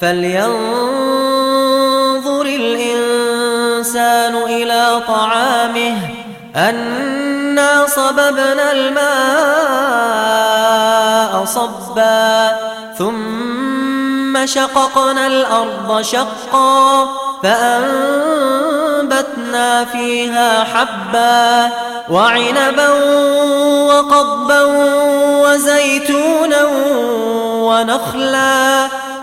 فلينظر الإنسان إلى طعامه أنا صببنا الماء صبا ثم شققنا الأرض شقا فأنبتنا فيها حبا وعنبا وقضبا وزيتونا ونخلا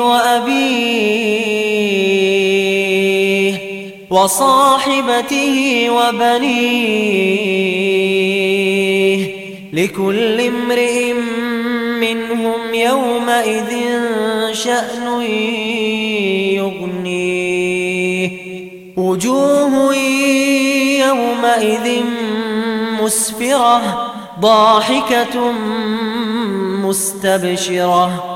وأبيه وصاحبته وبنيه لكل امرئ منهم يومئذ شأن يغنيه. وجوه يومئذ مسفرة ضاحكة مستبشرة.